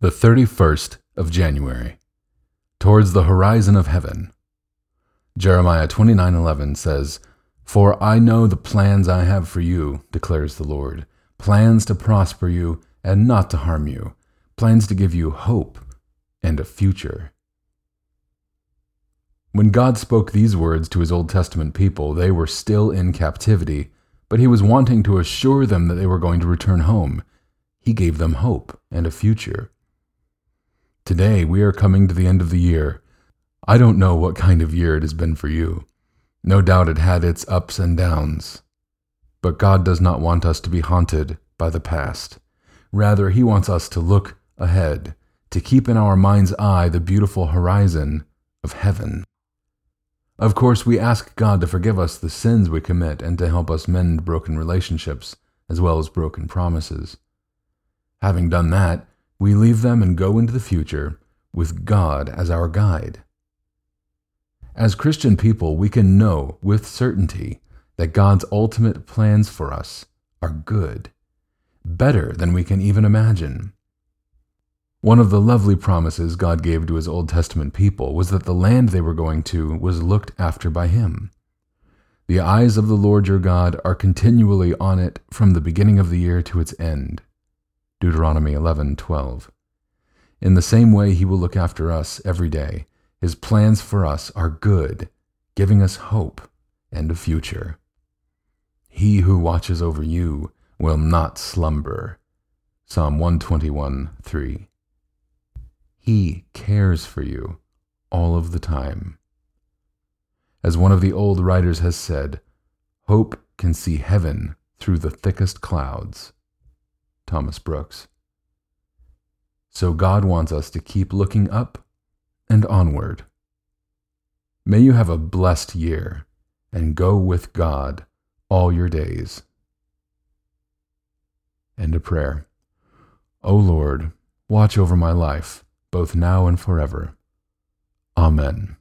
The 31st of January. Towards the horizon of heaven. Jeremiah 29:11 says, "For I know the plans I have for you," declares the Lord, "plans to prosper you and not to harm you, plans to give you hope and a future." When God spoke these words to his Old Testament people, they were still in captivity, but he was wanting to assure them that they were going to return home. He gave them hope and a future. Today, we are coming to the end of the year. I don't know what kind of year it has been for you. No doubt it had its ups and downs. But God does not want us to be haunted by the past. Rather, He wants us to look ahead, to keep in our mind's eye the beautiful horizon of heaven. Of course, we ask God to forgive us the sins we commit and to help us mend broken relationships, as well as broken promises. Having done that, we leave them and go into the future with God as our guide. As Christian people, we can know with certainty that God's ultimate plans for us are good, better than we can even imagine. One of the lovely promises God gave to his Old Testament people was that the land they were going to was looked after by him. The eyes of the Lord your God are continually on it from the beginning of the year to its end. Deuteronomy 11:12. In the same way he will look after us every day. His plans for us are good, giving us hope and a future. He who watches over you will not slumber. Psalm 121:3. He cares for you all of the time. As one of the old writers has said, hope can see heaven through the thickest clouds. Thomas Brooks. So God wants us to keep looking up and onward. May you have a blessed year and go with God all your days. And a prayer. O Lord, watch over my life, both now and forever. Amen.